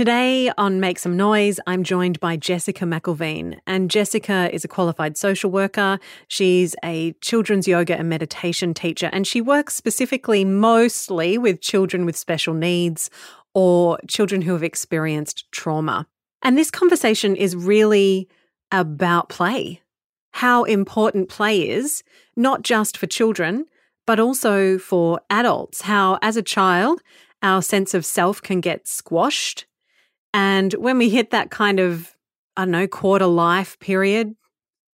Today on Make Some Noise, I'm joined by Jessica McElveen. And Jessica is a qualified social worker. She's a children's yoga and meditation teacher, and she works specifically mostly with children with special needs or children who have experienced trauma. And this conversation is really about play, how important play is, not just for children, but also for adults. How, as a child, our sense of self can get squashed and when we hit that kind of, I don't know, quarter life period,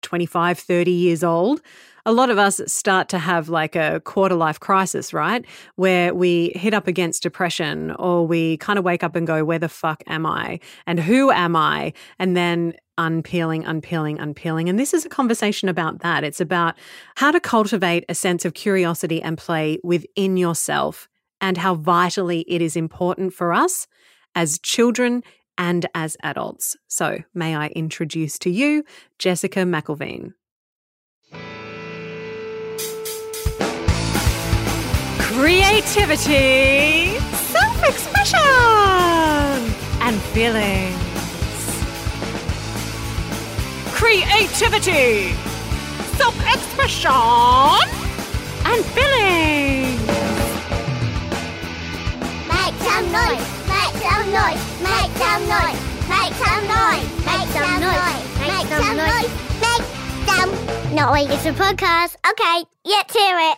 25, 30 years old, a lot of us start to have like a quarter life crisis, right? Where we hit up against depression or we kind of wake up and go, where the fuck am I? And who am I? And then unpeeling, unpeeling, unpeeling. And this is a conversation about that. It's about how to cultivate a sense of curiosity and play within yourself and how vitally it is important for us as children and as adults. So, may I introduce to you Jessica McElveen. Creativity, self expression, and feelings. Creativity, self expression, and feelings. Some noise Make some noise, make some noise, make some noise, make some noise, make some noise, make some noise. It's a podcast. Okay, let's hear it.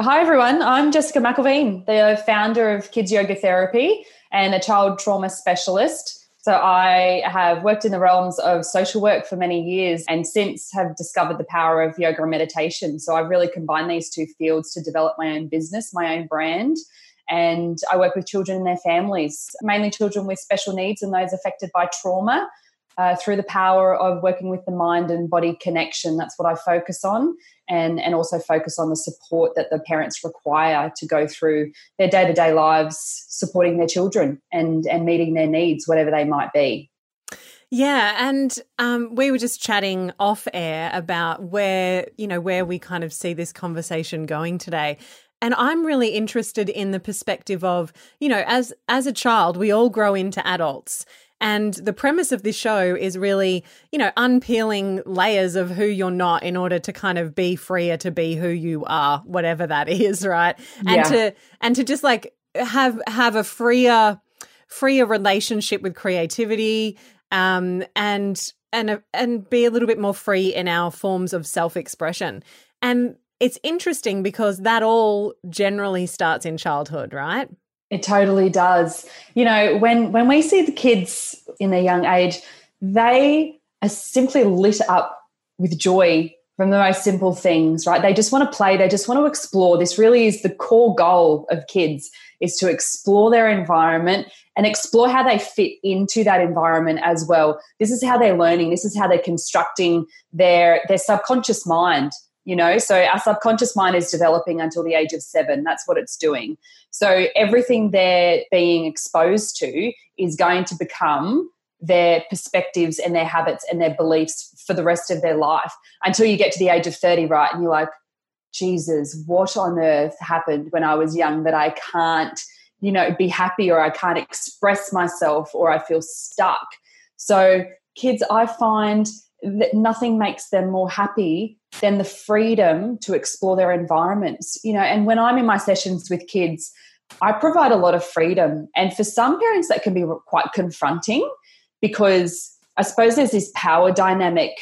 Hi everyone, I'm Jessica McElveen, the founder of Kids Yoga Therapy and a child trauma specialist. So I have worked in the realms of social work for many years and since have discovered the power of yoga and meditation. So I've really combined these two fields to develop my own business, my own brand and I work with children and their families, mainly children with special needs and those affected by trauma. Uh, through the power of working with the mind and body connection. That's what I focus on, and, and also focus on the support that the parents require to go through their day to day lives, supporting their children and, and meeting their needs, whatever they might be. Yeah, and um, we were just chatting off air about where you know where we kind of see this conversation going today, and I'm really interested in the perspective of, you know, as as a child, we all grow into adults. And the premise of this show is really, you know, unpeeling layers of who you're not in order to kind of be freer to be who you are, whatever that is, right? And yeah. to and to just like have have a freer freer relationship with creativity um and and and be a little bit more free in our forms of self-expression. And it's interesting because that all generally starts in childhood, right? It totally does. You know, when when we see the kids in their young age, they are simply lit up with joy from the most simple things, right? They just want to play, they just want to explore. This really is the core goal of kids is to explore their environment and explore how they fit into that environment as well. This is how they're learning, this is how they're constructing their their subconscious mind you know? So our subconscious mind is developing until the age of seven. That's what it's doing. So everything they're being exposed to is going to become their perspectives and their habits and their beliefs for the rest of their life until you get to the age of 30 right? And you're like jesus what on earth happened when i was young that i can't you know be happy or i can't express myself or i feel stuck? So kids i find that nothing makes them more happy than the freedom to explore their environments. You know and when i'm in my sessions with kids i provide a lot of freedom. And for some parents that can be quite confronting because i suppose there's this power dynamic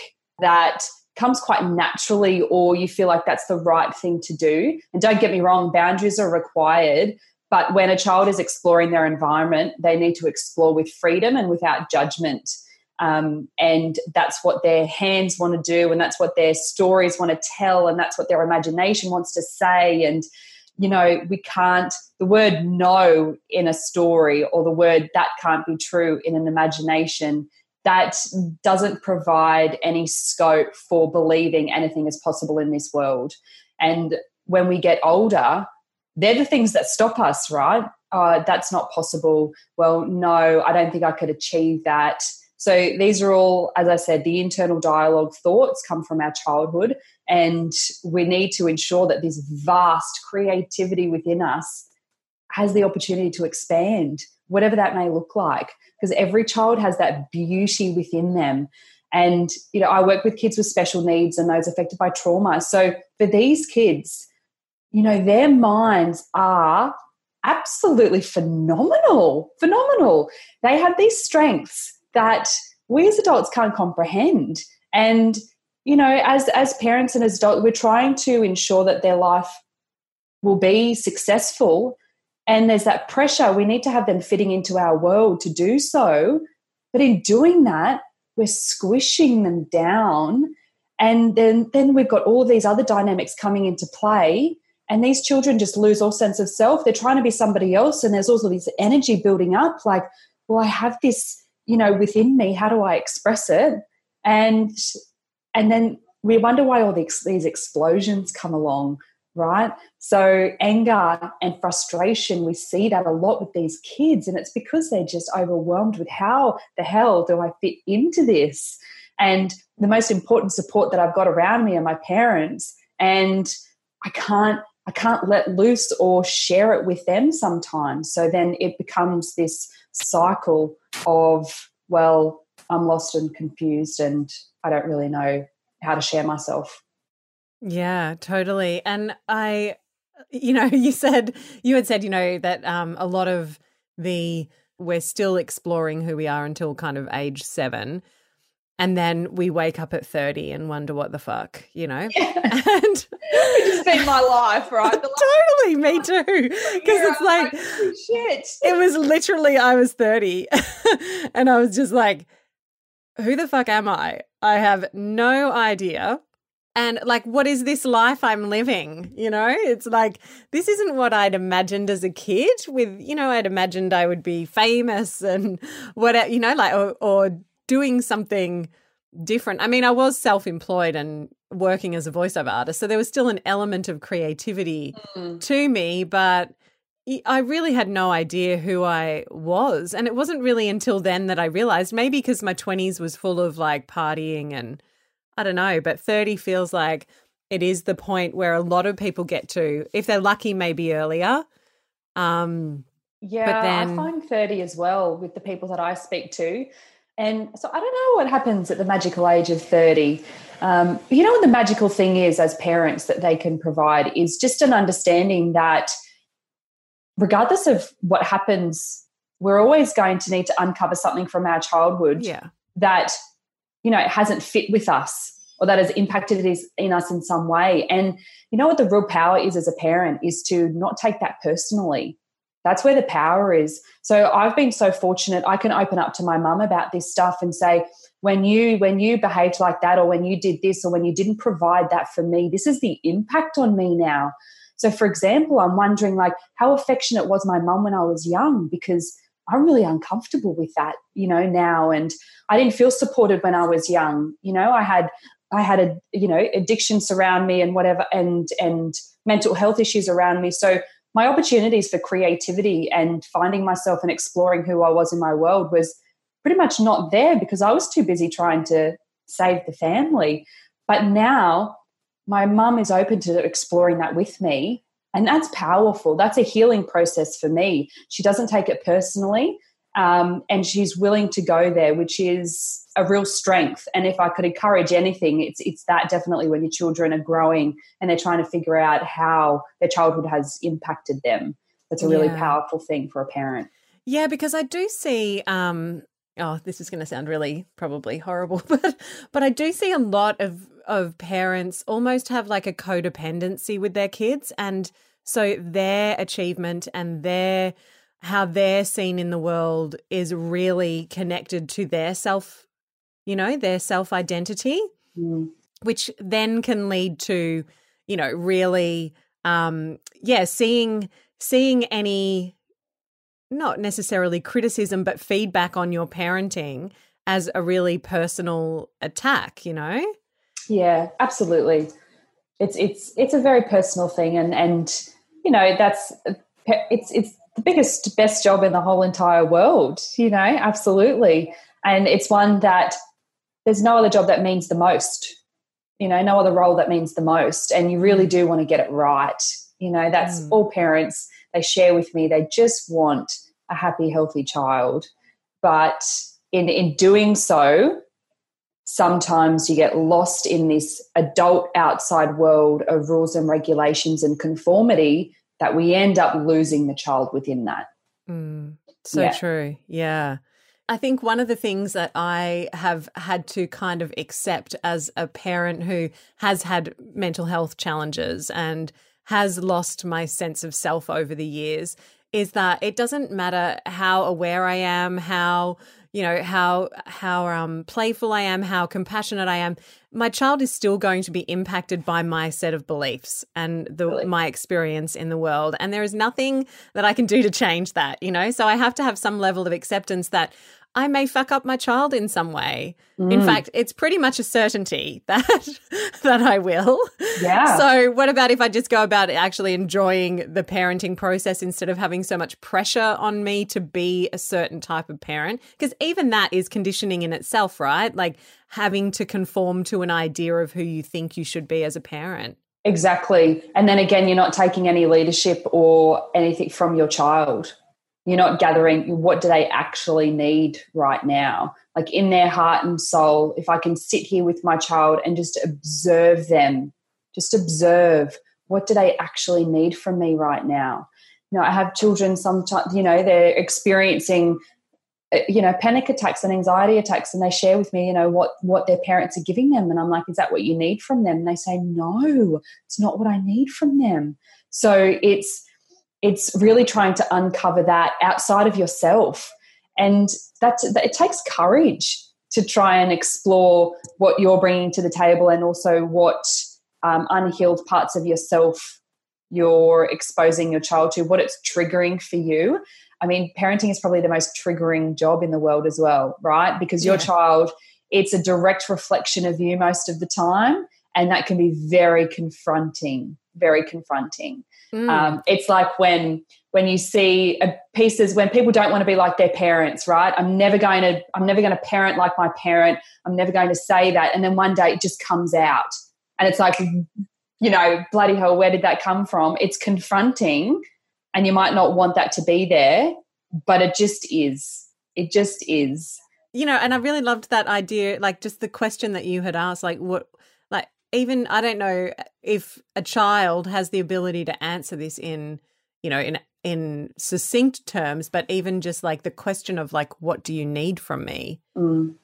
that comes quite naturally or you feel like that's the right thing to do. And don't get me wrong boundaries are required but when a child is exploring their environment they need to explore with freedom and without judgment um, and that's what their hands want to do, and that's what their stories want to tell, and that's what their imagination wants to say. And, you know, we can't, the word no in a story or the word that can't be true in an imagination, that doesn't provide any scope for believing anything is possible in this world. And when we get older, they're the things that stop us, right? Uh, that's not possible. Well, no, I don't think I could achieve that. So these are all, as I said, the internal dialogue thoughts come from our childhood. And we need to ensure that this vast creativity within us has the opportunity to expand whatever that may look like, because every child has that beauty within them. And, you know, I work with kids with special needs and those affected by trauma. So for these kids, you know, their minds are absolutely phenomenal, phenomenal. They have these strengths that we as adults can't comprehend. And, you know, as, as parents and as adults, we're trying to ensure that their life will be successful. And there's that pressure. We need to have them fitting into our world to do so. But in doing that, we're squishing them down. And then, then we've got all these other dynamics coming into play. And these children just lose all sense of self. They're trying to be somebody else. And there's also this energy building up like, well, I have this, you know, within me. How do I express it? And and then we wonder why all these, these explosions come along right? So, anger and frustration, we see that a lot with these kids, and it's because they're just overwhelmed with how the hell do I fit into this? And the most important support that I've got around me are my parents, and I can't. I can't let loose or share it with them sometimes. So then it becomes this cycle of, well, I'm lost and confused and I don't really know how to share myself. Yeah, totally. And I, you know, you said, you had said, you know, that um, a lot of the, we're still exploring who we are until kind of age seven. And then we wake up at 30 and wonder what the fuck, you know? Yeah. And it's just been my life, right? totally, me too. Because it's like, shit. It was literally, I was 30 and I was just like, who the fuck am I? I have no idea and like what is this life i'm living you know it's like this isn't what i'd imagined as a kid with you know i'd imagined i would be famous and whatever you know like or, or doing something different i mean i was self-employed and working as a voiceover artist so there was still an element of creativity mm. to me but I really had no idea who I was. And it wasn't really until then that I realized maybe because my 20s was full of like partying and I don't know, but 30 feels like it is the point where a lot of people get to, if they're lucky, maybe earlier. Um, yeah, but then... I find 30 as well with the people that I speak to. And so I don't know what happens at the magical age of 30. Um, you know what the magical thing is as parents that they can provide is just an understanding that regardless of what happens, we're always going to need to uncover something from our childhood yeah. that you know, it hasn't fit with us or that has impacted it in us in some way. And you know what the real power is as a parent is to not take that personally. That's where the power is. So I've been so fortunate I can open up to my mum about this stuff and say, when you when you behaved like that or when you did this or when you didn't provide that for me, this is the impact on me now. So for example, I'm wondering like how affectionate was my mum when I was young because I'm really uncomfortable with that, you know, now. And I didn't feel supported when I was young. You know, I had I had a you know addictions around me and whatever and and mental health issues around me. So my opportunities for creativity and finding myself and exploring who I was in my world was pretty much not there because I was too busy trying to save the family. But now my mum is open to exploring that with me and that's powerful. That's a healing process for me. She doesn't take it personally. Um, and she's willing to go there, which is a real strength. And if I could encourage anything, it's it's that definitely when your children are growing and they're trying to figure out how their childhood has impacted them. That's a really yeah. powerful thing for a parent. Yeah, because I do see. Um, oh, this is going to sound really probably horrible, but but I do see a lot of of parents almost have like a codependency with their kids and so their achievement and their how they're seen in the world is really connected to their self you know their self identity mm. which then can lead to you know really um yeah seeing seeing any not necessarily criticism but feedback on your parenting as a really personal attack you know yeah, absolutely. It's it's it's a very personal thing, and and you know that's it's it's the biggest best job in the whole entire world. You know, absolutely, and it's one that there's no other job that means the most. You know, no other role that means the most, and you really do want to get it right. You know, that's mm. all parents they share with me. They just want a happy, healthy child. But in, in doing so, sometimes you get lost in this adult outside world of rules and regulations and conformity that we end up losing the child within that. Mm, so yeah. true. Yeah. I think one of the things that I have had to kind of accept as a parent who has had mental health challenges and has lost my sense of self over the years is that it doesn't matter how aware I am, how you know how how um, playful I am, how compassionate I am. My child is still going to be impacted by my set of beliefs and the, really? my experience in the world, and there is nothing that I can do to change that. You know, so I have to have some level of acceptance that I may fuck up my child in some way. Mm. In fact, it's pretty much a certainty that that I will. Yeah. So, what about if I just go about actually enjoying the parenting process instead of having so much pressure on me to be a certain type of parent? Because even that is conditioning in itself, right? Like having to conform to an idea of who you think you should be as a parent. Exactly. And then again, you're not taking any leadership or anything from your child you're not gathering what do they actually need right now. Like in their heart and soul if i can sit here with my child and just observe them just observe what do they actually need from me right now. You know i have children sometimes you know they're experiencing uh, you know panic attacks and anxiety attacks and they share with me you know what what their parents are giving them and i'm like is that what you need from them? And they say no it's not what i need from them. So it's it's really trying to uncover that outside of yourself. And that's it takes courage to try and explore what you're bringing to the table and also what um, unhealed parts of yourself you're exposing your child to what it's triggering for you. I mean parenting is probably the most triggering job in the world as well right? Because your yeah. child it's a direct reflection of you most of the time and that can be very confronting very confronting Mm. Um, it's like when when you see pieces when people don't want to be like their parents, right? I'm never going to I'm never going to parent like my parent. I'm never going to say that, and then one day it just comes out, and it's like, you know, bloody hell, where did that come from? It's confronting, and you might not want that to be there, but it just is. It just is. You know, and I really loved that idea, like just the question that you had asked, like what even I don't know if a child has the ability to answer this in, you know, in in succinct terms, but even just like the question of like, what do you need from me? Mm.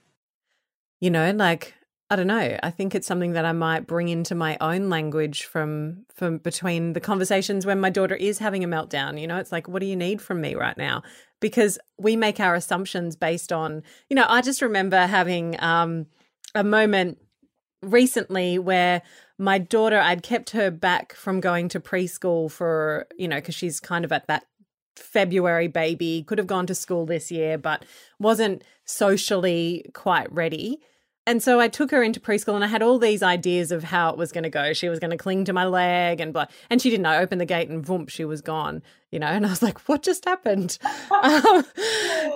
You know, like I don't know. I think it's something that I might bring into my own language from from between the conversations when my daughter is having a meltdown. You know, it's like, what do you need from me right now? Because we make our assumptions based on, you know, I just remember having um, a moment recently where my daughter, I'd kept her back from going to preschool for, you know, because she's kind of at that February baby, could have gone to school this year, but wasn't socially quite ready. And so I took her into preschool and I had all these ideas of how it was going to go. She was going to cling to my leg and blah. And she didn't. I opened the gate and voomp, she was gone, you know. And I was like, what just happened? um,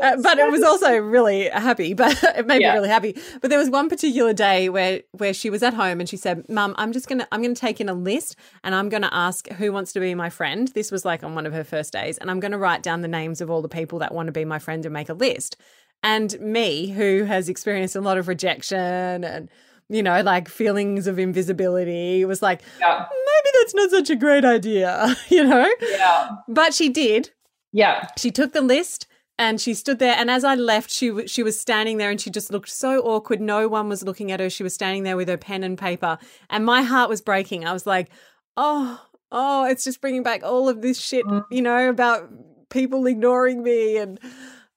uh, but it was also really happy, but it made yeah. me really happy. But there was one particular day where, where she was at home and she said, Mum, I'm just going to, I'm going to take in a list and I'm going to ask who wants to be my friend. This was like on one of her first days. And I'm going to write down the names of all the people that want to be my friend and make a list and me who has experienced a lot of rejection and you know like feelings of invisibility was like yeah. maybe that's not such a great idea you know? Yeah. But she did. Yeah. She took the list and she stood there and as i left she she was standing there and she just looked so awkward. No one was looking at her. She was standing there with her pen and paper and my heart was breaking. I was like oh oh it's just bringing back all of this shit mm. you know about people ignoring me and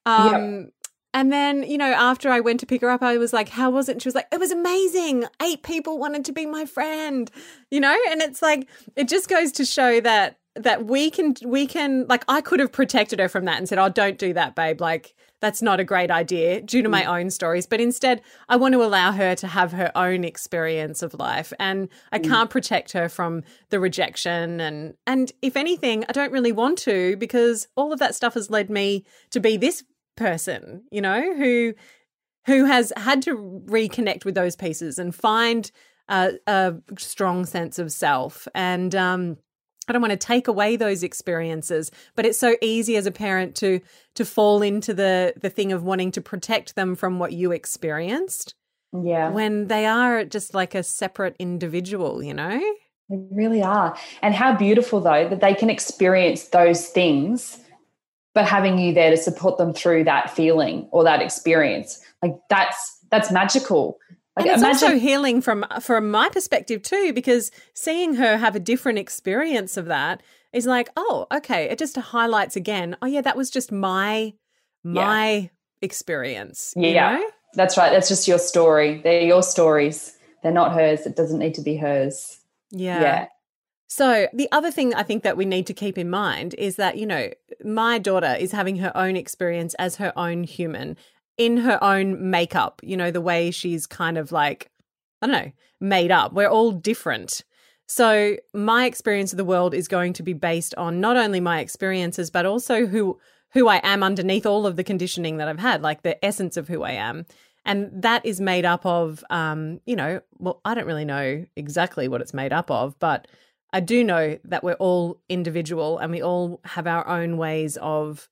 um and then, you know, after I went to pick her up, I was like, How was it? And she was like, It was amazing. Eight people wanted to be my friend, you know? And it's like, it just goes to show that that we can we can like I could have protected her from that and said, "Oh, don't do that, babe." Like that's not a great idea due to my mm. own stories, but instead I want to allow her to have her own experience of life and I mm. can't protect her from the rejection and and if anything, I don't really want to because all of that stuff has led me to be this person, you know, who who has had to reconnect with those pieces and find a, a strong sense of self. And um, I don't want to take away those experiences, but it's so easy as a parent to to fall into the the thing of wanting to protect them from what you experienced. Yeah. When they are just like a separate individual, you know? They really are. And how beautiful though that they can experience those things but having you there to support them through that feeling or that experience. Like that's that's magical. Like, and it's imagine- also healing from from my perspective too, because seeing her have a different experience of that is like, oh, okay, it just highlights again. Oh yeah, that was just my my yeah. experience. Yeah, know? that's right. That's just your story. They're your stories. They're not hers. It doesn't need to be hers. Yeah. Yeah. So, the other thing I think that we need to keep in mind is that, you know, my daughter is having her own experience as her own human in her own makeup, you know, the way she's kind of like, I don't know, made up. We're all different. So my experience of the world is going to be based on not only my experiences, but also who who I am underneath all of the conditioning that I've had, like the essence of who I am. And that is made up of, um, you know, well, I don't really know exactly what it's made up of, but I do know that we're all individual and we all have our own ways of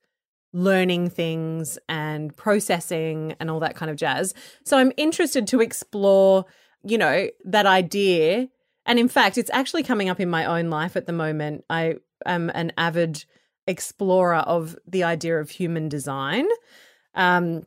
learning things and processing and all that kind of jazz. So I'm interested to explore, you know, that idea. And in fact, it's actually coming up in my own life at the moment. I am an avid explorer of the idea of human design. Um,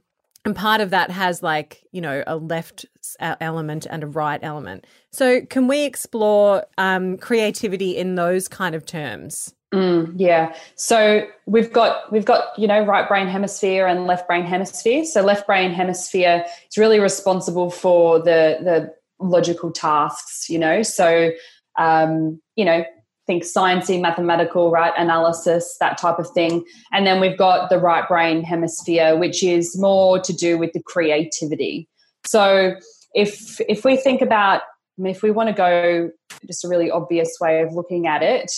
and part of that has like, you know, a left element and a right element. So, can we explore um, creativity in those kind of terms? Mm, yeah. So we've got we've got you know right brain hemisphere and left brain hemisphere. So left brain hemisphere is really responsible for the the logical tasks. You know, so um, you know think sciencey, mathematical, right analysis, that type of thing. And then we've got the right brain hemisphere, which is more to do with the creativity. So if if we think about if we want to go just a really obvious way of looking at it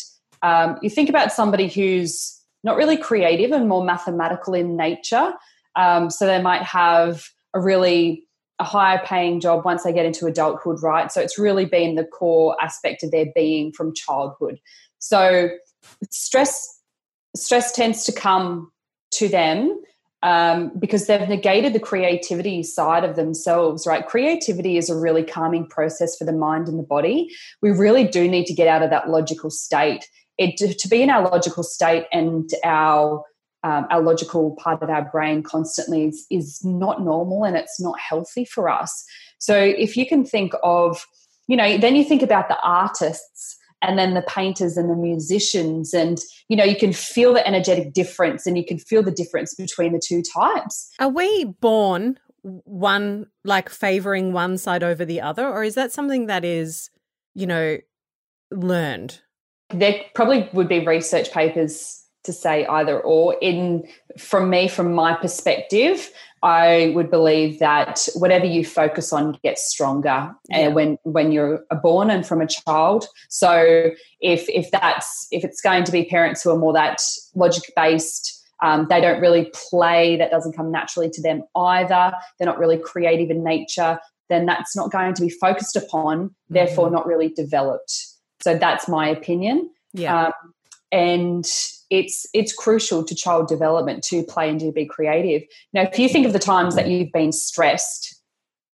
um, you think about somebody who's not really creative and more mathematical in nature. Um, so they might have a really a higher paying job once they get into adulthood, right? So it's really been the core aspect of their being from childhood. So stress stress tends to come to them um, because they've negated the creativity side of themselves, right? Creativity is a really calming process for the mind and the body. We really do need to get out of that logical state it to be in our logical state and our um, our logical part of our brain constantly is, is not normal and it's not healthy for us. So if you can think of, you know, then you think about the artists and then the painters and the musicians and you know you can feel the energetic difference and you can feel the difference between the two types are we born one like favoring one side over the other or is that something that is you know learned there probably would be research papers to say either or. In from me, from my perspective, I would believe that whatever you focus on gets stronger uh, yeah. when when you're born and from a child. So if if that's if it's going to be parents who are more that logic based. Um, they don't really play, that doesn't come naturally to them either. They're not really creative in nature, then that's not going to be focused upon, therefore, mm-hmm. not really developed. So that's my opinion. Yeah. Um, and it's it's crucial to child development to play and to be creative. Now, if you think of the times that you've been stressed,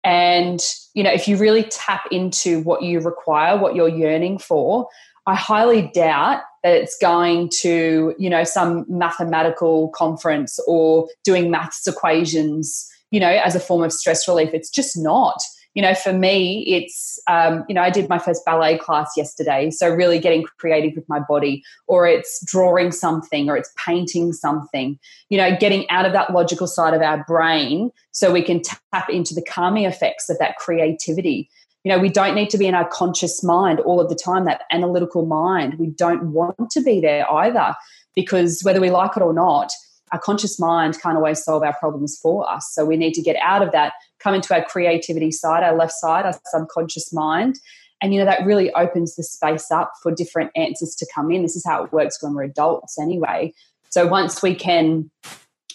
and you know, if you really tap into what you require, what you're yearning for, I highly doubt that it's going to, you know, some mathematical conference or doing maths equations, you know, as a form of stress relief. It's just not you know, for me, it's, um, you know, I did my first ballet class yesterday. So really getting creative with my body, or it's drawing something, or it's painting something, you know, getting out of that logical side of our brain so we can tap into the calming effects of that creativity. You know, we don't need to be in our conscious mind all of the time, that analytical mind. We don't want to be there either, because whether we like it or not, our conscious mind can't always solve our problems for us. So we need to get out of that come into our creativity side, our left side, our subconscious mind. And you know, that really opens the space up for different answers to come in. This is how it works when we're adults anyway. So once we can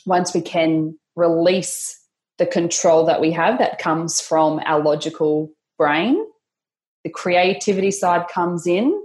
once we can release the control that we have that comes from our logical brain, the creativity side comes in,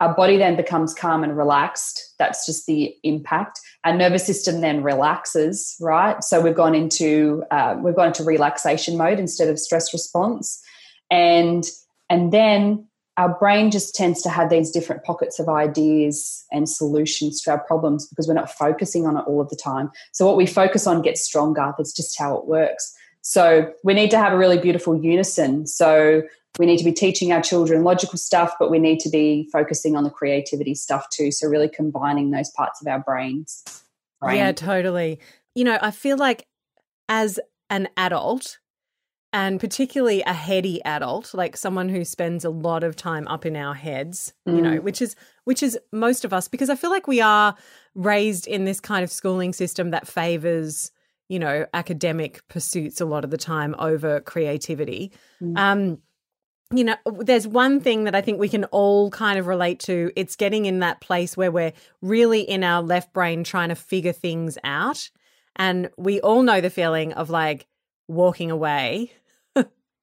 our body then becomes calm and relaxed. That's just the impact. Our nervous system then relaxes, right? So we've gone into uh, we've gone into relaxation mode instead of stress response, and and then our brain just tends to have these different pockets of ideas and solutions to our problems because we're not focusing on it all of the time. So what we focus on gets stronger. That's just how it works. So we need to have a really beautiful unison. So we need to be teaching our children logical stuff, but we need to be focusing on the creativity stuff too. So, really combining those parts of our brains. Brain. Yeah, totally. You know, I feel like as an adult, and particularly a heady adult like someone who spends a lot of time up in our heads mm. you know mm. which is which is most of us because i feel like we are raised in this kind of schooling system that favors you know academic pursuits a lot of the time over creativity mm. um you know, there's one thing that I think we can all kind of relate to. It's getting in that place where we're really in our left brain trying to figure things out. And we all know the feeling of like walking away.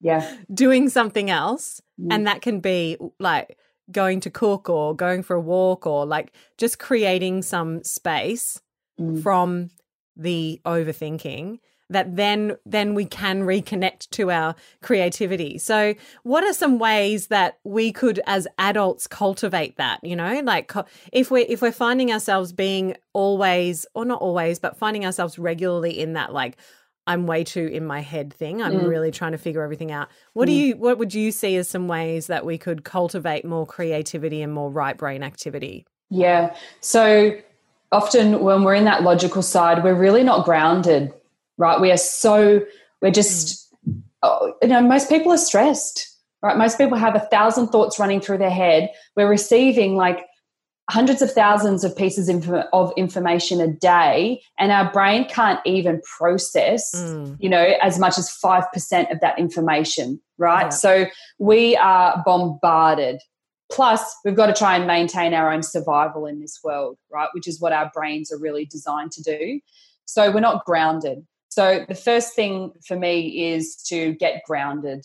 yeah. Doing something else. Mm. And that can be like going to cook or going for a walk or like just creating some space mm. from the overthinking that then then we can reconnect to our creativity. So, what are some ways that we could as adults cultivate that, you know? Like if we if we're finding ourselves being always or not always, but finding ourselves regularly in that like I'm way too in my head thing. I'm mm. really trying to figure everything out. What mm. do you what would you see as some ways that we could cultivate more creativity and more right brain activity? Yeah. So often when we're in that logical side, we're really not grounded right? We are so, we're just, oh, you know, most people are stressed, right? Most people have a thousand thoughts running through their head. We're receiving like hundreds of thousands of pieces of information a day, and our brain can't even process, mm. you know, as much as 5% of that information, right? Yeah. So we are bombarded. Plus, we've got to try and maintain our own survival in this world, right? Which is what our brains are really designed to do. So we're not grounded. So the first thing for me is to get grounded.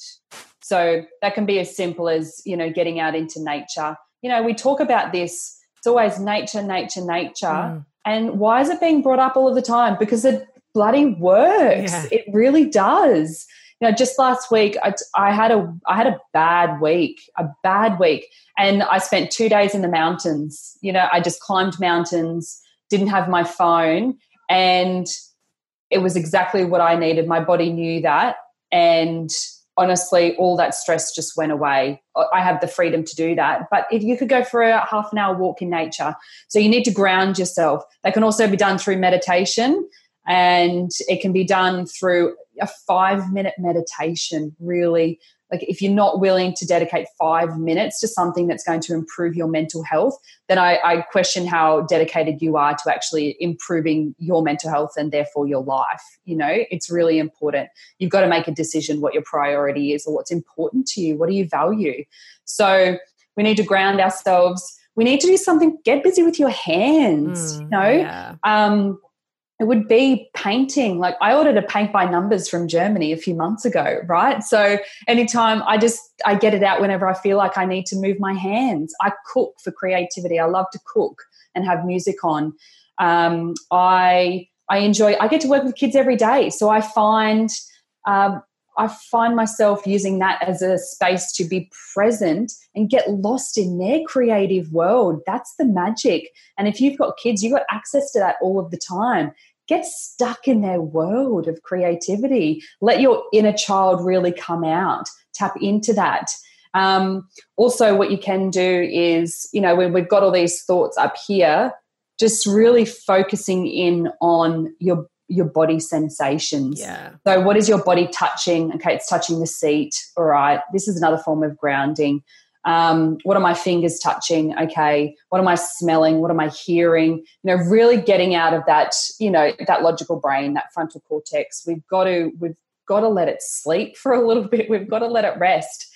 So that can be as simple as, you know, getting out into nature. You know, we talk about this, it's always nature, nature, nature. Mm. And why is it being brought up all of the time? Because it bloody works. Yeah. It really does. You know, just last week I, I had a I had a bad week, a bad week, and I spent two days in the mountains. You know, I just climbed mountains, didn't have my phone, and it was exactly what I needed. My body knew that. And honestly, all that stress just went away. I have the freedom to do that. But if you could go for a half an hour walk in nature, so you need to ground yourself. That can also be done through meditation and it can be done through a five minute meditation, really. Like if you're not willing to dedicate five minutes to something that's going to improve your mental health then I, I, question how dedicated you are to actually improving your mental health and therefore your life you know? It's really important. You've got to make a decision what your priority is or what's important to you. What do you value? So we need to ground ourselves. We need to do something get busy with your hands mm, you know? yeah. um, it would be painting. Like I ordered a paint by numbers from Germany a few months ago, right? So anytime I just I get it out whenever I feel like I need to move my hands. I cook for creativity. I love to cook and have music on. Um, I I enjoy. I get to work with kids every day, so I find um, I find myself using that as a space to be present and get lost in their creative world. That's the magic. And if you've got kids, you've got access to that all of the time get stuck in their world of creativity. Let your inner child really come out, tap into that. Um, also, what you can do is, you know, when we've got all these thoughts up here, just really focusing in on your your body sensations. Yeah. So what is your body touching? Okay, it's touching the seat. All right. This is another form of grounding. Um, what are my fingers touching? Okay, what am I smelling? What am I hearing? You know, really getting out of that, you know, that logical brain, that frontal cortex. We've got to, we've got to let it sleep for a little bit. We've got to let it rest.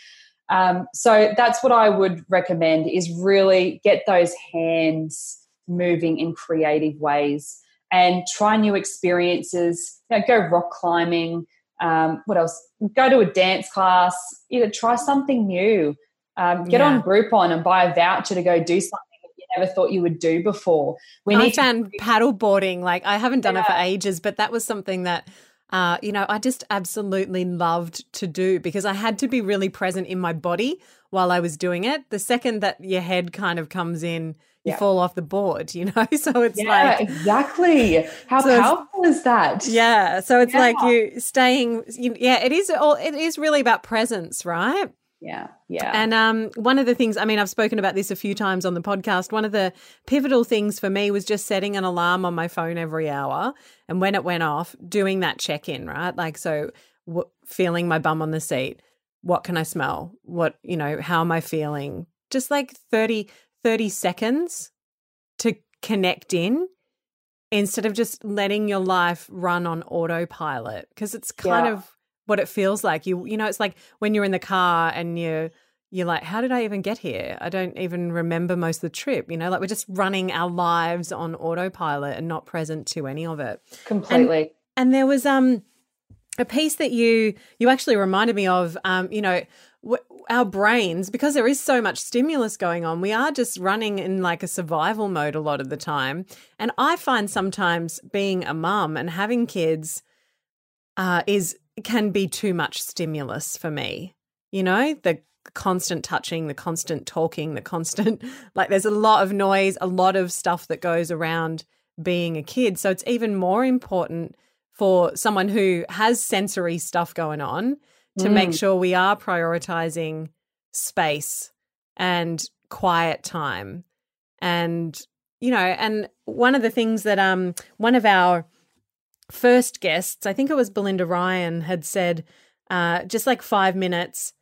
Um, so that's what I would recommend: is really get those hands moving in creative ways and try new experiences. You know, go rock climbing. Um, what else? Go to a dance class. You know, try something new Um, get Yeah. on Groupon and buy a voucher to go do something that you never thought you would do before. We I to found paddle boarding like I haven't done it for ages, but that was something that uh, you know, I just absolutely loved to do because I had to be really present in my body while I was doing it. The second that your head kind of comes in, you Yeah. fall off the board, you know? So it's yeah, like exactly. How So powerful is that? yeah, so it's like Yeah. you staying you, yeah, it is all it is really about presence, right? Yeah, yeah. And um, one of the things, I mean, I've spoken about this a few times on the podcast. One of the pivotal things for me was just setting an alarm on my phone every hour. And when it went off, doing that check in, right? Like, so w- feeling my bum on the seat. What can I smell? What, you know, how am I feeling? Just like 30, 30 seconds to connect in instead of just letting your life run on autopilot. Cause it's kind Yeah. of what it feels like. You you know, it's like when you're in the car and you're you're like, how did I even get here? I don't even remember most of the trip. You know, like we're just running our lives on autopilot and not present to any of it. Completely. And there was um a piece that you you actually reminded me of. Um, you know, w- our brains because there is so much stimulus going on. We are just running in like a survival mode a lot of the time. And I find sometimes being a mum and having kids uh, is can be too much stimulus for me. You know, the constant touching, the constant talking, the constant like there's a lot of noise, a lot of stuff that goes around being a kid. So it's even more important for someone who has sensory stuff going on to make Mm. sure we are prioritizing space and quiet time. And you know, and one of the things that um one of our first guests, I think it was Belinda Ryan, had said uh, just like five minutes,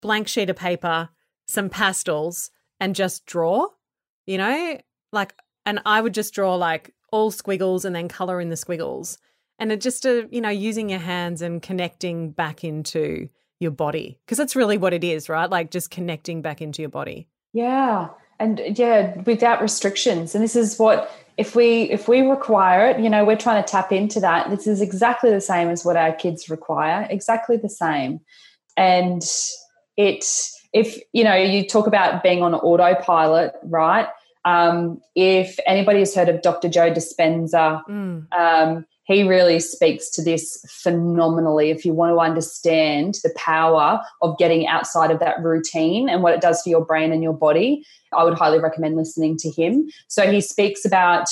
blank sheet of paper, some pastels, and just draw, you know? Like, and I would just draw like all squiggles and then color in the squiggles. And it just, uh, you know, using your hands and connecting back into your body. Because that's really what it is, right? Like just connecting back into your body. Yeah. And yeah, without restrictions. And this is what if we if we require it, you know, we're trying to tap into that. This is exactly the same as what our kids require, exactly the same. And it if you know, you talk about being on autopilot, right? Um, if anybody has heard of Dr. Joe Dispenza, Mm. um, he really speaks to this phenomenally. If you want to understand the power of getting outside of that routine and what it does for your brain and your body, I would highly recommend listening to him. So he speaks about,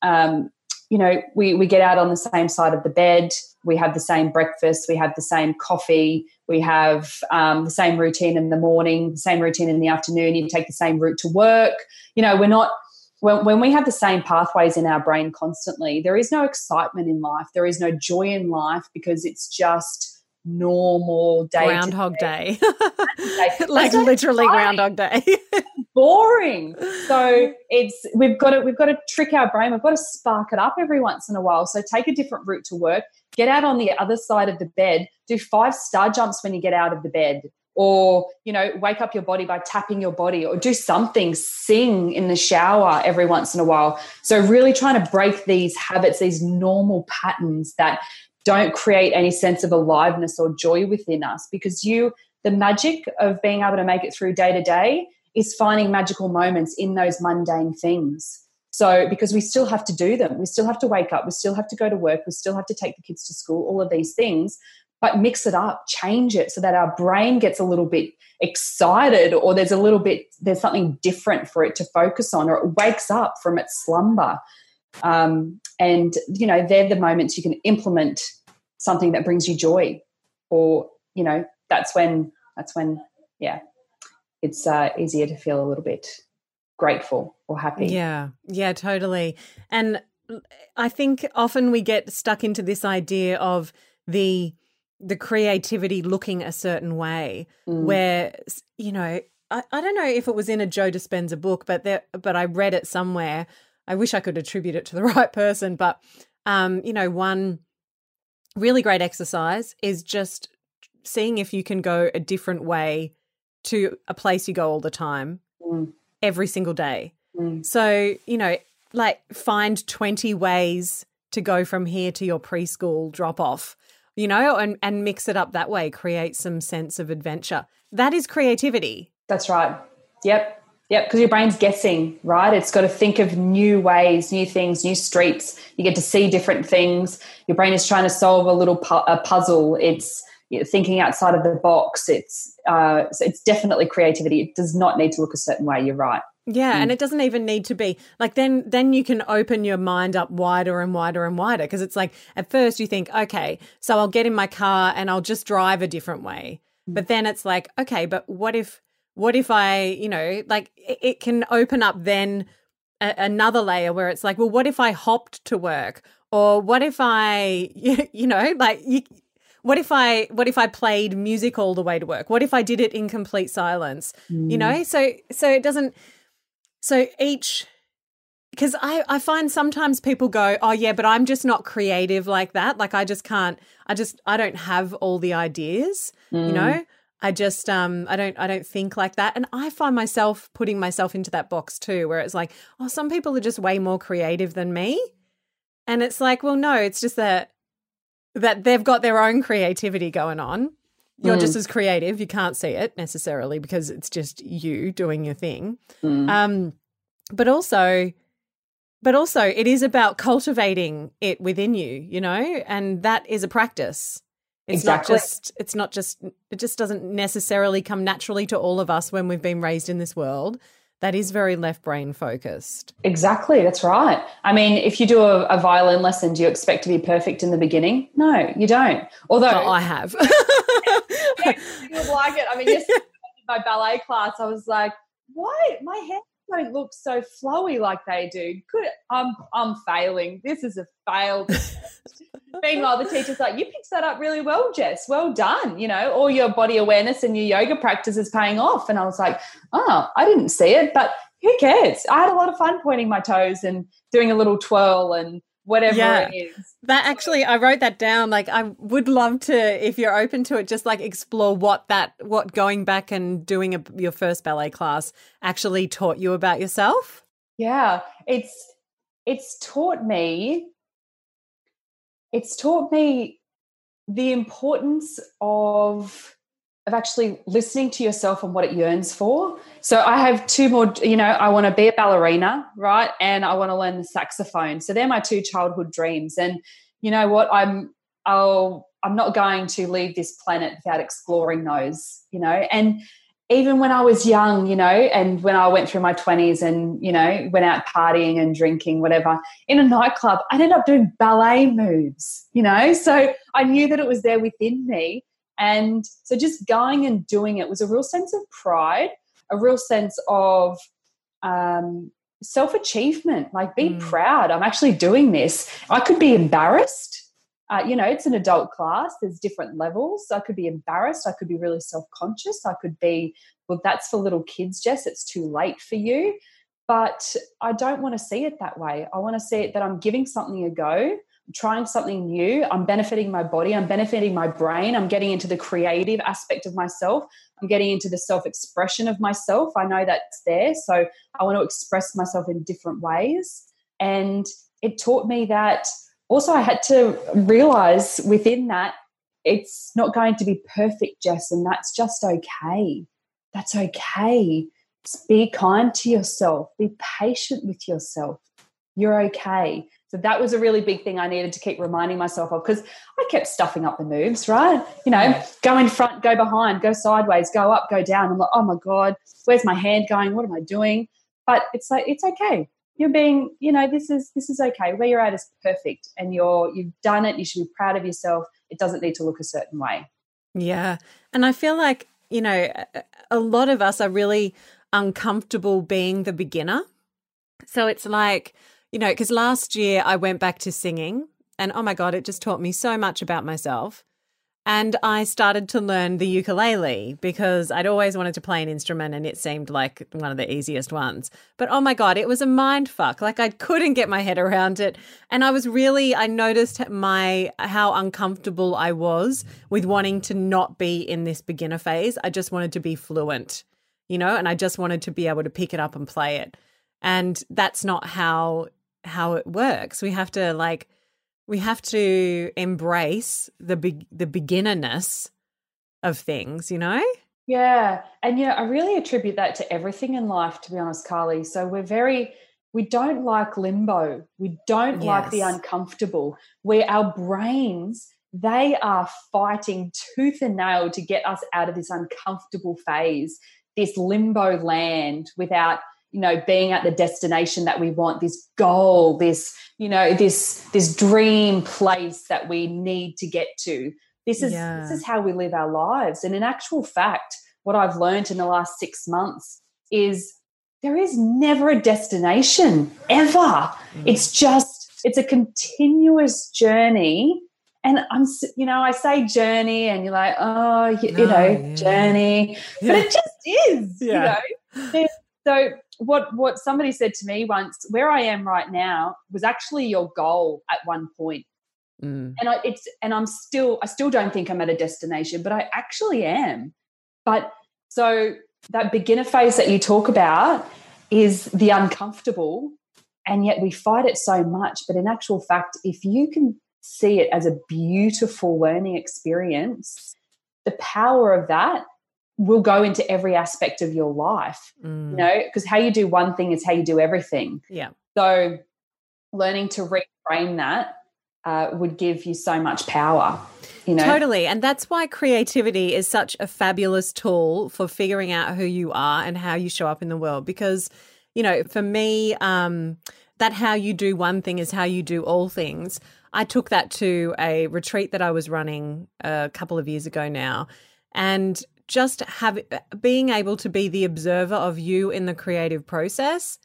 um, you know, we, we get out on the same side of the bed, we have the same breakfast, we have the same coffee, we have um, the same routine in the morning, the same routine in the afternoon, you take the same route to work. You know, we're not when, when we have the same pathways in our brain constantly, there is no excitement in life. There is no joy in life because it's just normal day. Groundhog Day. Day. like literally exciting. Groundhog Day. boring. So mm-hmm. it's we've got to we've got to trick our brain. We've got to spark it up every once in a while. So take a different route to work. Get out on the other side of the bed. Do five star jumps when you get out of the bed. Or, you know, wake up your body by tapping your body or do something, sing in the shower every once in a while. So, really trying to break these habits, these normal patterns that don't create any sense of aliveness or joy within us because you, the magic of being able to make it through day to day is finding magical moments in those mundane things. So, because we still have to do them, we still have to wake up, we still have to go to work, we still have to take the kids to school, all of these things, but mix it up, change it so that our brain gets a little bit excited or there's a little bit, there's something different for it to focus on or it wakes up from its slumber. Um, and, you know, they're the moments you can implement something that brings you joy or, you know, that's when, that's when, yeah, it's uh, easier to feel a little bit grateful or happy. Yeah, yeah, totally. And I think often we get stuck into this idea of the the creativity looking a certain way, Mm. where you know, I, I don't know if it was in a Joe Dispenza book, but there, but I read it somewhere. I wish I could attribute it to the right person, but um, you know, one really great exercise is just seeing if you can go a different way to a place you go all the time Mm. every single day. Mm. So, you know, like find 20 ways to go from here to your preschool drop off, you know, and, and mix it up that way, create some sense of adventure. That is creativity. That's right. Yep. Yep, because your brain's guessing, right? It's got to think of new ways, new things, new streets. You get to see different things. Your brain is trying to solve a little pu- a puzzle. It's you know, thinking outside of the box. It's uh, it's definitely creativity. It does not need to look a certain way. You're right. Yeah, mm. and it doesn't even need to be like then then you can open your mind up wider and wider and wider because it's like at first you think, okay, so I'll get in my car and I'll just drive a different way. Mm. But then it's like, okay, but what if what if I, you know, like it, it can open up then a, another layer where it's like, well, what if I hopped to work? Or what if I, you know, like you, what if I what if I played music all the way to work? What if I did it in complete silence? Mm. You know, so so it doesn't so each because I, I find sometimes people go, oh yeah, but I'm just not creative like that. Like I just can't I just I don't have all the ideas, mm. you know? I just um I don't I don't think like that and I find myself putting myself into that box too where it's like oh some people are just way more creative than me and it's like well no it's just that that they've got their own creativity going on you're mm. just as creative you can't see it necessarily because it's just you doing your thing mm. um but also but also it is about cultivating it within you you know and that is a practice it's exactly. not just it's not just it just doesn't necessarily come naturally to all of us when we've been raised in this world. That is very left brain focused. Exactly, that's right. I mean, if you do a, a, violin lesson, do you expect to be perfect in the beginning? No, you don't. Although well, I have. you would like it. I mean, yesterday my ballet class, I was like, why my hands don't look so flowy like they do? Could I'm I'm failing. This is a failed Meanwhile, the teacher's like, you picked that up really well, Jess. Well done. You know, all your body awareness and your yoga practice is paying off. And I was like, oh, I didn't see it, but who cares? I had a lot of fun pointing my toes and doing a little twirl and whatever yeah. it is. That actually, I wrote that down. Like, I would love to, if you're open to it, just like explore what that, what going back and doing a, your first ballet class actually taught you about yourself. Yeah, it's it's taught me it's taught me the importance of of actually listening to yourself and what it yearns for. So I have two more, you know, I want to be a ballerina, right? And I want to learn the saxophone. So they're my two childhood dreams. And you know what? I'm I'll I'm not going to leave this planet without exploring those, you know. And even when I was young, you know, and when I went through my 20s and, you know, went out partying and drinking, whatever, in a nightclub, I ended up doing ballet moves, you know? So I knew that it was there within me. And so just going and doing it was a real sense of pride, a real sense of um, self achievement, like being mm. proud. I'm actually doing this. I could be embarrassed uh, you know, it's an adult class. There's different levels. I could be embarrassed. I could be really self conscious. I could be, well, that's for little kids, Jess. It's too late for you. But I don't want to see it that way. I want to see it that I'm giving something a go, trying something new. I'm benefiting my body. I'm benefiting my brain. I'm getting into the creative aspect of myself. I'm getting into the self expression of myself. I know that's there. So I want to express myself in different ways. And it taught me that also I had to realize within that it's not going to be perfect, Jess, and that's just okay. That's okay. Be kind to yourself, be patient with yourself. You're okay. So that was a really big thing I needed to keep reminding myself of because I kept stuffing up the moves, right? You know, go in front, go behind, go sideways, go up, go down. I'm like, oh my God, where's my hand going? What am I doing? But it's like, it's okay you're being you know this is this is okay where you're at is perfect and you're you've done it you should be proud of yourself it doesn't need to look a certain way yeah and i feel like you know a lot of us are really uncomfortable being the beginner so it's like you know because last year i went back to singing and oh my god it just taught me so much about myself and I started to learn the ukulele because I'd always wanted to play an instrument and it seemed like one of the easiest ones. But oh my God, it was a mind fuck. Like I couldn't get my head around it. And I was really, I noticed my, how uncomfortable I was with wanting to not be in this beginner phase. I just wanted to be fluent, you know, and I just wanted to be able to pick it up and play it. And that's not how, how it works. We have to like, we have to embrace the be- the beginnerness of things, you know? Yeah. And, yeah, I really attribute that to everything in life, to be honest, Carly. So we're very, we don't like limbo. We don't yes. like the uncomfortable, where our brains, they are fighting tooth and nail to get us out of this uncomfortable phase, this limbo land without you know being at the destination that we want this goal this you know this this dream place that we need to get to this is yeah. this is how we live our lives and in actual fact what i've learned in the last 6 months is there is never a destination ever mm. it's just it's a continuous journey and i'm you know i say journey and you're like oh you, no, you know yeah. journey yeah. but it just is yeah. you know so what what somebody said to me once, where I am right now was actually your goal at one point. Mm. And I it's and I'm still I still don't think I'm at a destination, but I actually am. But so that beginner phase that you talk about is the uncomfortable and yet we fight it so much but in actual fact if you can see it as a beautiful learning experience the power of that will go into every aspect of your life mm. you know because how you do one thing is how you do everything. Yeah. So learning to reframe that uh, would give you so much power you know? Totally and that's why creativity is such a fabulous tool for figuring out who you are and how you show up in the world because you know for me um that how you do one thing is how you do all things. I took that to a retreat that i was running a couple of years ago now and just have being able to be the observer of you in the creative process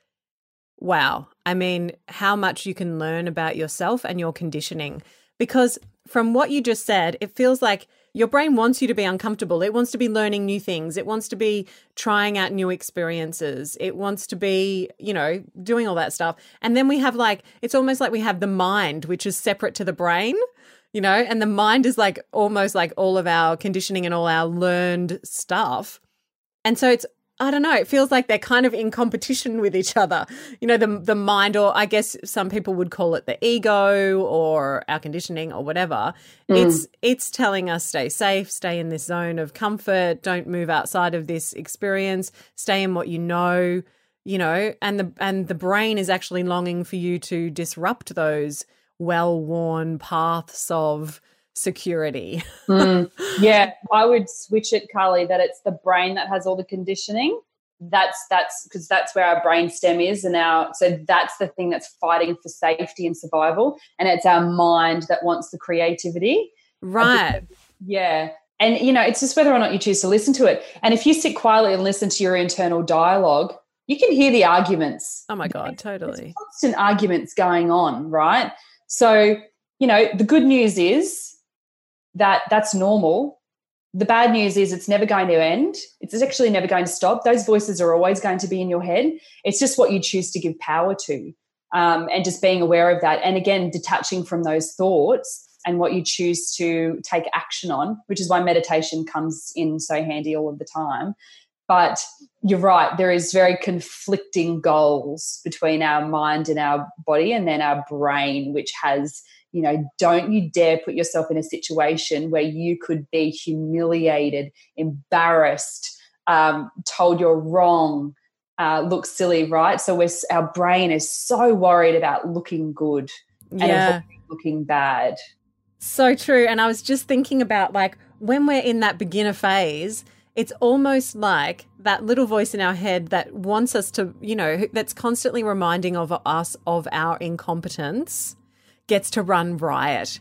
wow. I mean how much you can learn about yourself and your conditioning. Because from what you just said it feels like your brain wants you to be uncomfortable. It wants to be learning new things. It wants to be trying out new experiences. It wants to be you know doing all that stuff. And then we have like it's almost like we have the mind which is separate to the brain you know, and the mind is like almost like all of our conditioning and all our learned stuff. And so it's I don't know, it feels like they're kind of in competition with each other. You know, the the mind or I guess some people would call it the ego or our conditioning or whatever. Mm. It's it's telling us stay safe, stay in this zone of comfort, don't move outside of this experience, stay in what you know, you know, and the and the brain is actually longing for you to disrupt those well worn paths of security. mm, yeah, I would switch it, Carly, that it's the brain that has all the conditioning. That's that's because that's where our brain stem is, and our so that's the thing that's fighting for safety and survival, and it's our mind that wants the creativity. Right. yeah. And you know, it's just whether or not you choose to listen to it. And if you sit quietly and listen to your internal dialogue, you can hear the arguments. Oh my god, totally. There's constant arguments going on, right? So, you know, the good news is that that's normal. The bad news is it's never going to end. It's actually never going to stop. Those voices are always going to be in your head. It's just what you choose to give power to um, and just being aware of that. And again, detaching from those thoughts and what you choose to take action on, which is why meditation comes in so handy all of the time. But you're right, there is very conflicting goals between our mind and our body, and then our brain, which has, you know, don't you dare put yourself in a situation where you could be humiliated, embarrassed, um, told you're wrong, uh, look silly, right? So we're, our brain is so worried about looking good yeah. and looking bad. So true. And I was just thinking about like when we're in that beginner phase, it's almost like that little voice in our head that wants us to, you know, that's constantly reminding of us of our incompetence gets to run riot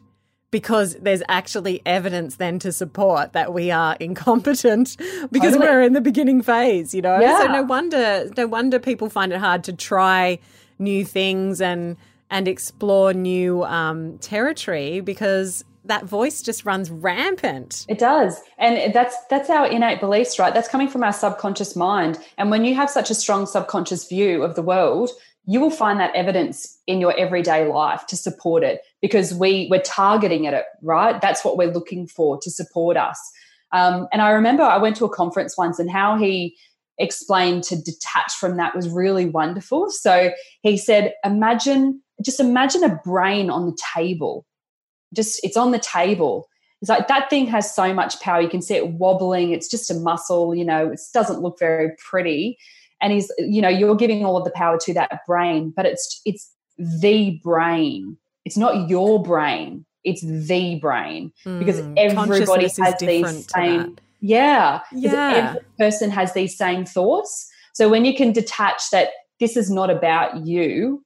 because there's actually evidence then to support that we are incompetent because totally. we're in the beginning phase, you know. Yeah. So no wonder no wonder people find it hard to try new things and and explore new um, territory because that voice just runs rampant. It does. And that's that's our innate beliefs, right? That's coming from our subconscious mind. And when you have such a strong subconscious view of the world, you will find that evidence in your everyday life to support it because we we're targeting at it, right? That's what we're looking for to support us. Um, and I remember I went to a conference once and how he explained to detach from that was really wonderful. So he said, imagine, just imagine a brain on the table just it's on the table It's like that thing has so much power. You can see it wobbling. It's just a muscle, you know, it doesn't look very pretty. And he's, you know, you're giving all of the power to that brain, but it's it's the brain. It's not your brain. It's the brain because Mm, everybody has these same. Yeah, Yeah. every person has these same thoughts. So when you can detach that this is not about you,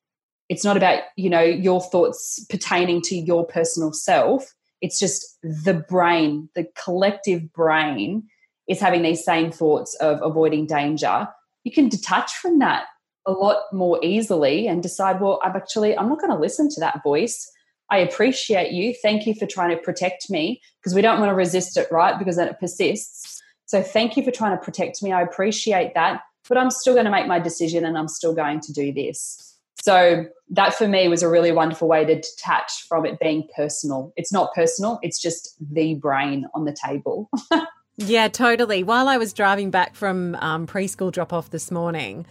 it's not about you know your thoughts pertaining to your personal self. It's just the brain, the collective brain is having these same thoughts of avoiding danger. You can detach from that a lot more easily and decide, well, I'm actually I'm not going to listen to that voice. I appreciate you. Thank you for trying to protect me because we don't want to resist it, right? Because then it persists. So thank you for trying to protect me. I appreciate that, but I'm still going to make my decision and I'm still going to do this. So that for me was a really wonderful way to detach from it being personal. It's not personal, it's just the brain on the table. Yeah, totally. While I was driving back from um, preschool drop off this morning,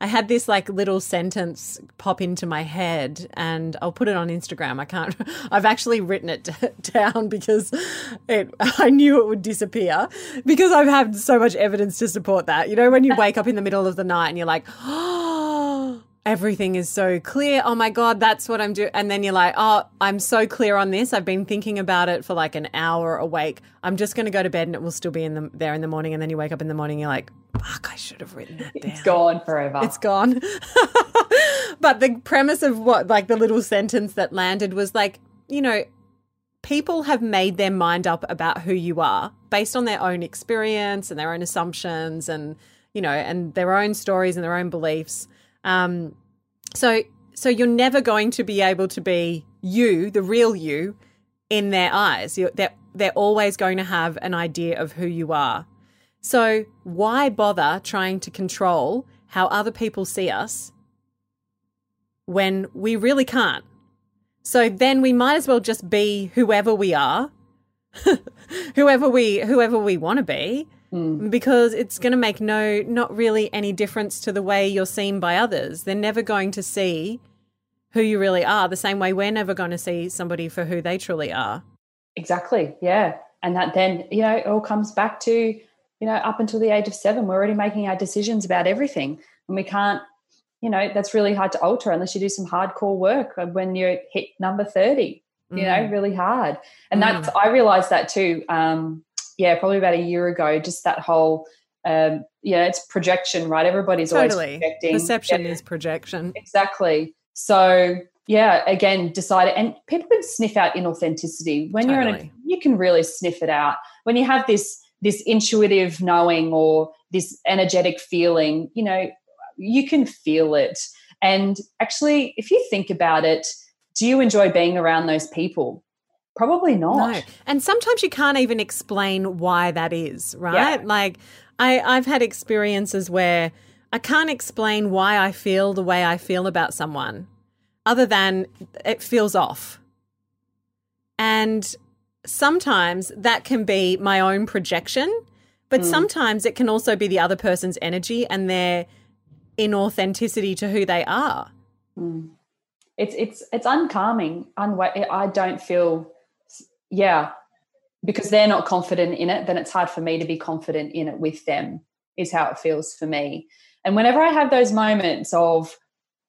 I had this like little sentence pop into my head, and I'll put it on Instagram. I can't. I've actually written it down because it. I knew it would disappear because I've had so much evidence to support that. You know, when you wake up in the middle of the night and you're like, oh. Everything is so clear. Oh my God, that's what I'm doing. And then you're like, oh, I'm so clear on this. I've been thinking about it for like an hour awake. I'm just going to go to bed and it will still be in the, there in the morning. And then you wake up in the morning, you're like, fuck, I should have written that down. It's gone forever. It's gone. but the premise of what, like the little sentence that landed was like, you know, people have made their mind up about who you are based on their own experience and their own assumptions and, you know, and their own stories and their own beliefs. Um, so, so you're never going to be able to be you, the real you, in their eyes. You're, they're they're always going to have an idea of who you are. So why bother trying to control how other people see us when we really can't? So then we might as well just be whoever we are, whoever we whoever we want to be, Mm. because it's going to make no not really any difference to the way you're seen by others. They're never going to see who you really are the same way we're never going to see somebody for who they truly are. Exactly. Yeah. And that then, you know, it all comes back to, you know, up until the age of seven, we're already making our decisions about everything. And we can't, you know, that's really hard to alter unless you do some hardcore work when you hit number 30, you know, mm. really hard. And mm. that's, I realized that too. Um, yeah, probably about a year ago, just that whole, um, yeah, it's projection, right? Everybody's always Totally. projecting. Perception Yeah. is projection. Exactly. So yeah, again, decided, and people can sniff out inauthenticity when you're in a. You can really sniff it out when you have this this intuitive knowing or this energetic feeling. You know, you can feel it. And actually, if you think about it, do you enjoy being around those people? Probably not. No. And sometimes you can't even explain why that is, right? Yeah. Like I, I've had experiences where I can't explain why I feel the way I feel about someone, other than it feels off. And sometimes that can be my own projection, but hmm. sometimes it can also be the other person's energy and their inauthenticity to who they are. Hmm. it's it's it's uncalming unwa- i don't feel yeah. Because they're not confident in it then it's hard for me to be confident in it with them is how it feels for me. And whenever i have those moments of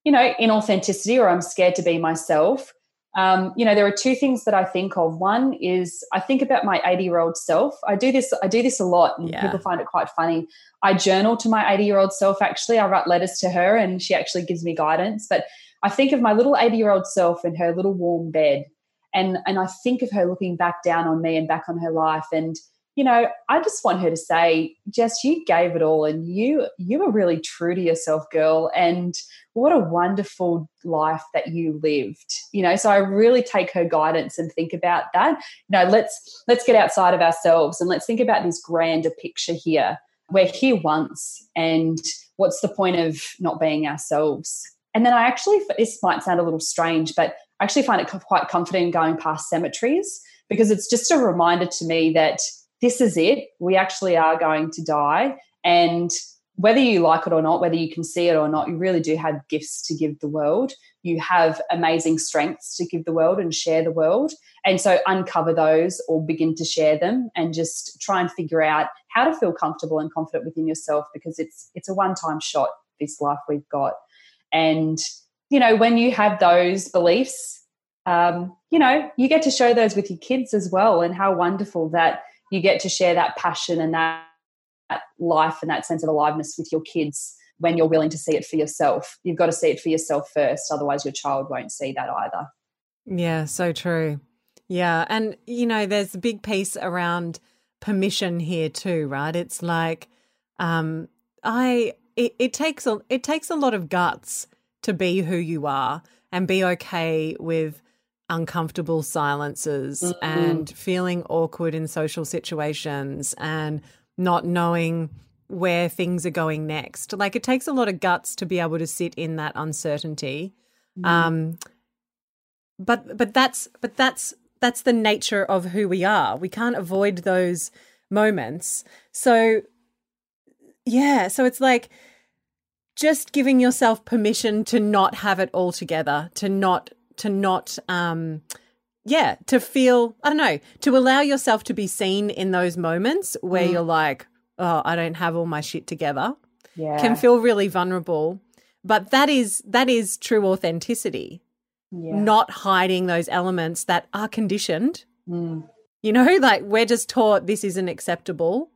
you know inauthenticity or i'm scared to be myself um, you know there are two things that i think of. One is i think about my 80 year old self. I do this i do this a lot and Yeah. people find it quite funny. I journal to my 80 year old self actually. I write letters to her and she actually gives me guidance. But I think of my little 80 year old self in her little warm bed. And, and I think of her looking back down on me and back on her life. And, you know, I just want her to say, Jess, you gave it all and you you were really true to yourself, girl. And what a wonderful life that you lived. You know, so I really take her guidance and think about that. You know, let's let's get outside of ourselves and let's think about this grander picture here. We're here once, and what's the point of not being ourselves? And then I actually, this might sound a little strange, but I actually find it quite comforting going past cemeteries because it's just a reminder to me that this is it. We actually are going to die. And whether you like it or not, whether you can see it or not, you really do have gifts to give the world. you have amazing strengths to give the world and share the world. And so uncover those or begin to share them and just try and figure out how to feel comfortable and confident within yourself because it's it's a one-time shot this life we've got. And you know, when you have those beliefs, um, you know, you get to show those with your kids as well and how wonderful that you get to share that passion and that life and that sense of aliveness with your kids when you're willing to see it for yourself. You've got to see it for yourself first, otherwise, your child won't see that either. Yeah, so true. Yeah. And, you know, there's a big piece around permission here too, right? It's like, um, I, it, it takes a, it takes a lot of guts to be who you are and be okay with uncomfortable silences mm-hmm. and feeling awkward in social situations and not knowing where things are going next. Like it takes a lot of guts to be able to sit in that uncertainty. Mm. Um but but that's but that's that's the nature of who we are. We can't avoid those moments. So yeah, so it's like just giving yourself permission to not have it all together, to not to not um yeah, to feel, I don't know, to allow yourself to be seen in those moments where mm. you're like, oh, I don't have all my shit together. Yeah. Can feel really vulnerable. But that is that is true authenticity. Yeah. Not hiding those elements that are conditioned. Mm. You know, like we're just taught this isn't acceptable.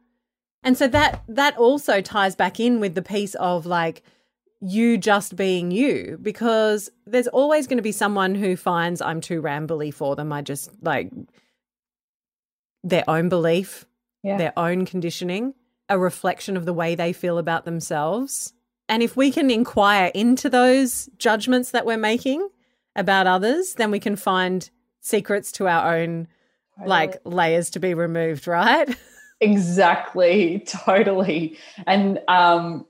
And so that that also ties back in with the piece of like you just being you because there's always going to be someone who finds I'm too rambly for them. I just like their own belief, yeah. their own conditioning, a reflection of the way they feel about themselves. And if we can inquire into those judgments that we're making about others, then we can find secrets to our own like layers to be removed, right? Exactly, totally. And um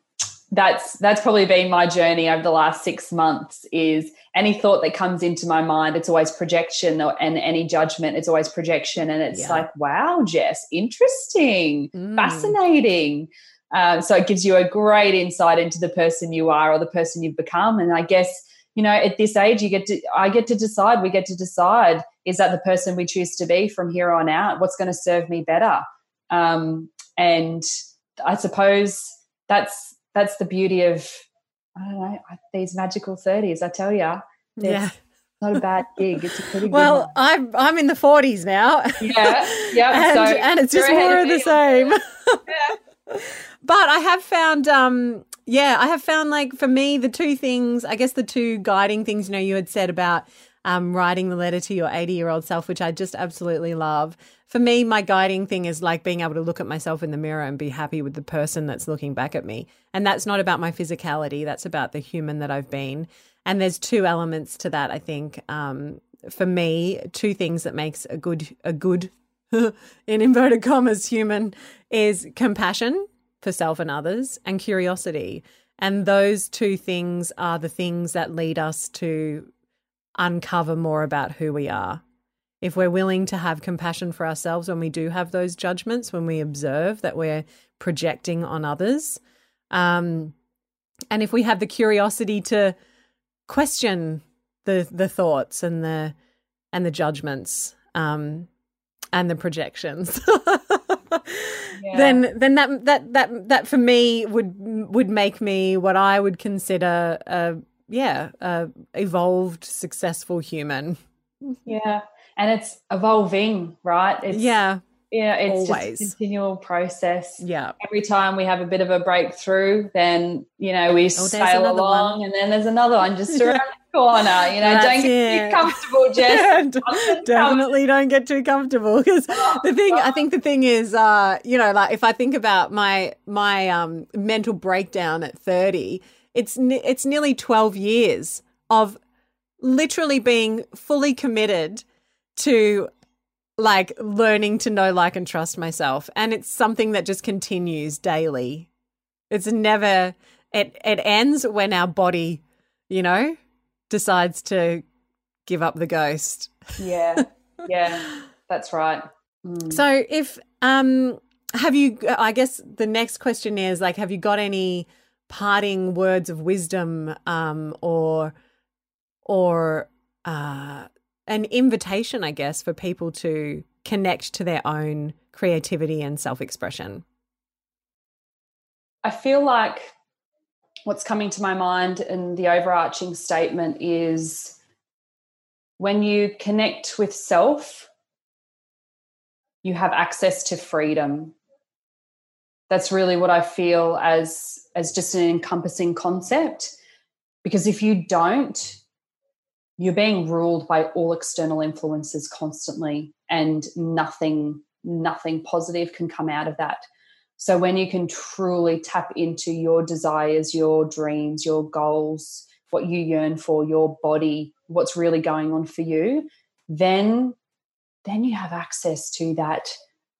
that's that's probably been my journey over the last six months is any thought that comes into my mind it's always projection and any judgment it's always projection. And it's yeah. like wow jess interesting mm. fascinating. Uh, so it gives you a great insight into the person you are or the person you've become. And i guess you know at this age you get to i get to decide we get to decide is that the person we choose to be from here on out? What's going to serve me better? Um, and i suppose that's that's the beauty of I don't know these magical thirties. I tell you, yeah. Not a bad gig. It's a pretty well. I'm I'm in the forties now. Yeah, yeah. and, so and it's just more of the same. yeah. But I have found, um, yeah, I have found like for me the two things. I guess the two guiding things. You know, you had said about um, writing the letter to your 80 year old self, which I just absolutely love. For me, my guiding thing is like being able to look at myself in the mirror and be happy with the person that's looking back at me. And that's not about my physicality, that's about the human that I've been. And there's two elements to that, I think. Um, for me, two things that makes a good, a good, in inverted commas, human is compassion for self and others and curiosity. And those two things are the things that lead us to uncover more about who we are. If we're willing to have compassion for ourselves when we do have those judgments, when we observe that we're projecting on others, um, and if we have the curiosity to question the the thoughts and the and the judgments um, and the projections, yeah. then then that that that that for me would would make me what I would consider a yeah, a evolved, successful human. Yeah. And it's evolving, right? It's, yeah. Yeah, it's Always. just a continual process. Yeah. Every time we have a bit of a breakthrough, then, you know, we oh, sail along one. and then there's another one just around the corner. You know, That's don't get it. too comfortable, Jess. Definitely don't get too comfortable. Because oh, the thing, I think the thing is, uh, you know, like if I think about my my um, mental breakdown at 30, it's it's nearly 12 years of literally being fully committed to like learning to know like and trust myself. And it's something that just continues daily. It's never it it ends when our body you know decides to give up the ghost. Yeah. Yeah. That's right. Mm. so if um have you i guess the next question is like have you got any parting words of wisdom um, or or uh, an invitation, I guess, for people to connect to their own creativity and self expression? I feel like what's coming to my mind and the overarching statement is when you connect with self, you have access to freedom. That's really what I feel as as just an encompassing concept. Because if you don't you're being ruled by all external influences constantly and nothing nothing positive can come out of that. So when you can truly tap into your desires your dreams your goals what you yearn for your body what's really going on for you then then you have access to that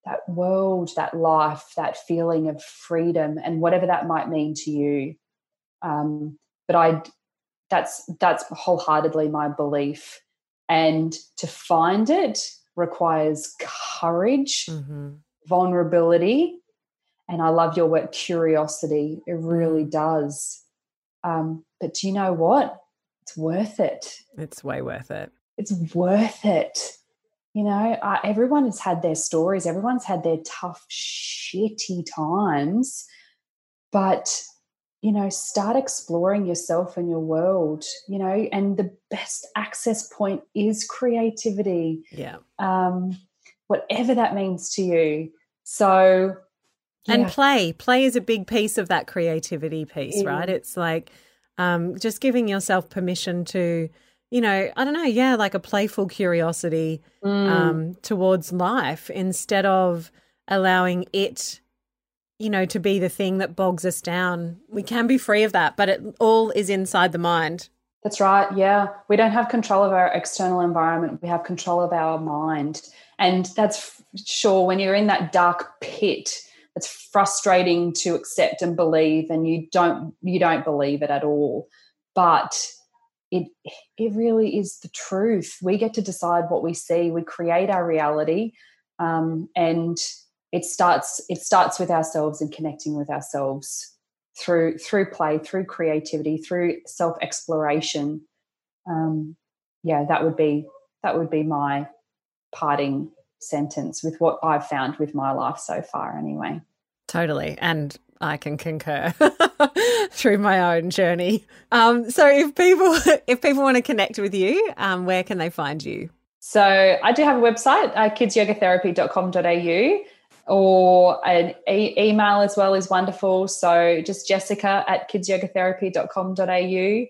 that world that life that feeling of freedom and whatever that might mean to you. Um, but i that's that's wholeheartedly my belief. And to find it requires courage mm-hmm. vulnerability and i love your word curiosity. It really mm. does. Um, but do you know what? It's worth it. It's way worth it. It's worth it you know uh, everyone has had their stories everyone's had their tough shitty times but you know, start exploring yourself and your world, you know, and the best access point is creativity. Yeah. Um, whatever that means to you. So, yeah. and play, play is a big piece of that creativity piece, mm. right? It's like um, just giving yourself permission to, you know, I don't know, yeah, like a playful curiosity mm. um, towards life instead of allowing it you know, to be the thing that bogs us down. We can be free of that, but it all is inside the mind. That's right. Yeah. We don't have control of our external environment. We have control of our mind. And that's sure when you're in that dark pit, it's frustrating to accept and believe and you don't you don't believe it at all. But it it really is the truth. We get to decide what we see. We create our reality. Um, and it starts it starts with ourselves and connecting with ourselves through through play through creativity through self exploration um, yeah that would be that would be my parting sentence with what i've found with my life so far anyway totally and I can concur through my own journey. Um, so, if people if people want to connect with you, um, where can they find you? So, I do have a website, uh, kidsyogatherapy.com.au or an e- email as well is wonderful. So just jessica at kidsyogatherapy.com.au.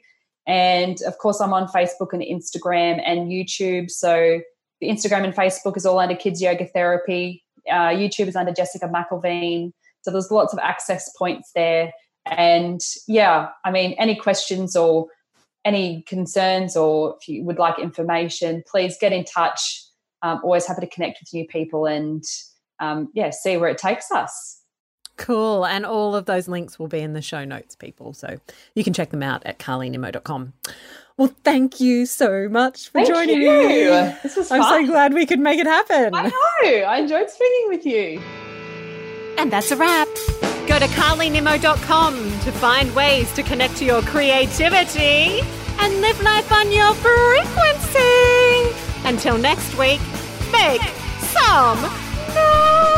And of course, I'm on Facebook and Instagram and YouTube. So the Instagram and Facebook is all under Kids Yoga Therapy. Uh, YouTube is under Jessica McElveen. So there's lots of access points there. And yeah, I mean, any questions or any concerns, or if you would like information, please get in touch. Um, always happy to connect with new people and um, yeah, see where it takes us. Cool. And all of those links will be in the show notes, people. So you can check them out at carlynimo.com. Well, thank you so much for thank joining you. me. This was I'm fun. so glad we could make it happen. I know. I enjoyed speaking with you. And that's a wrap. Go to carlynimo.com to find ways to connect to your creativity and live life on your frequency. Until next week, make some noise.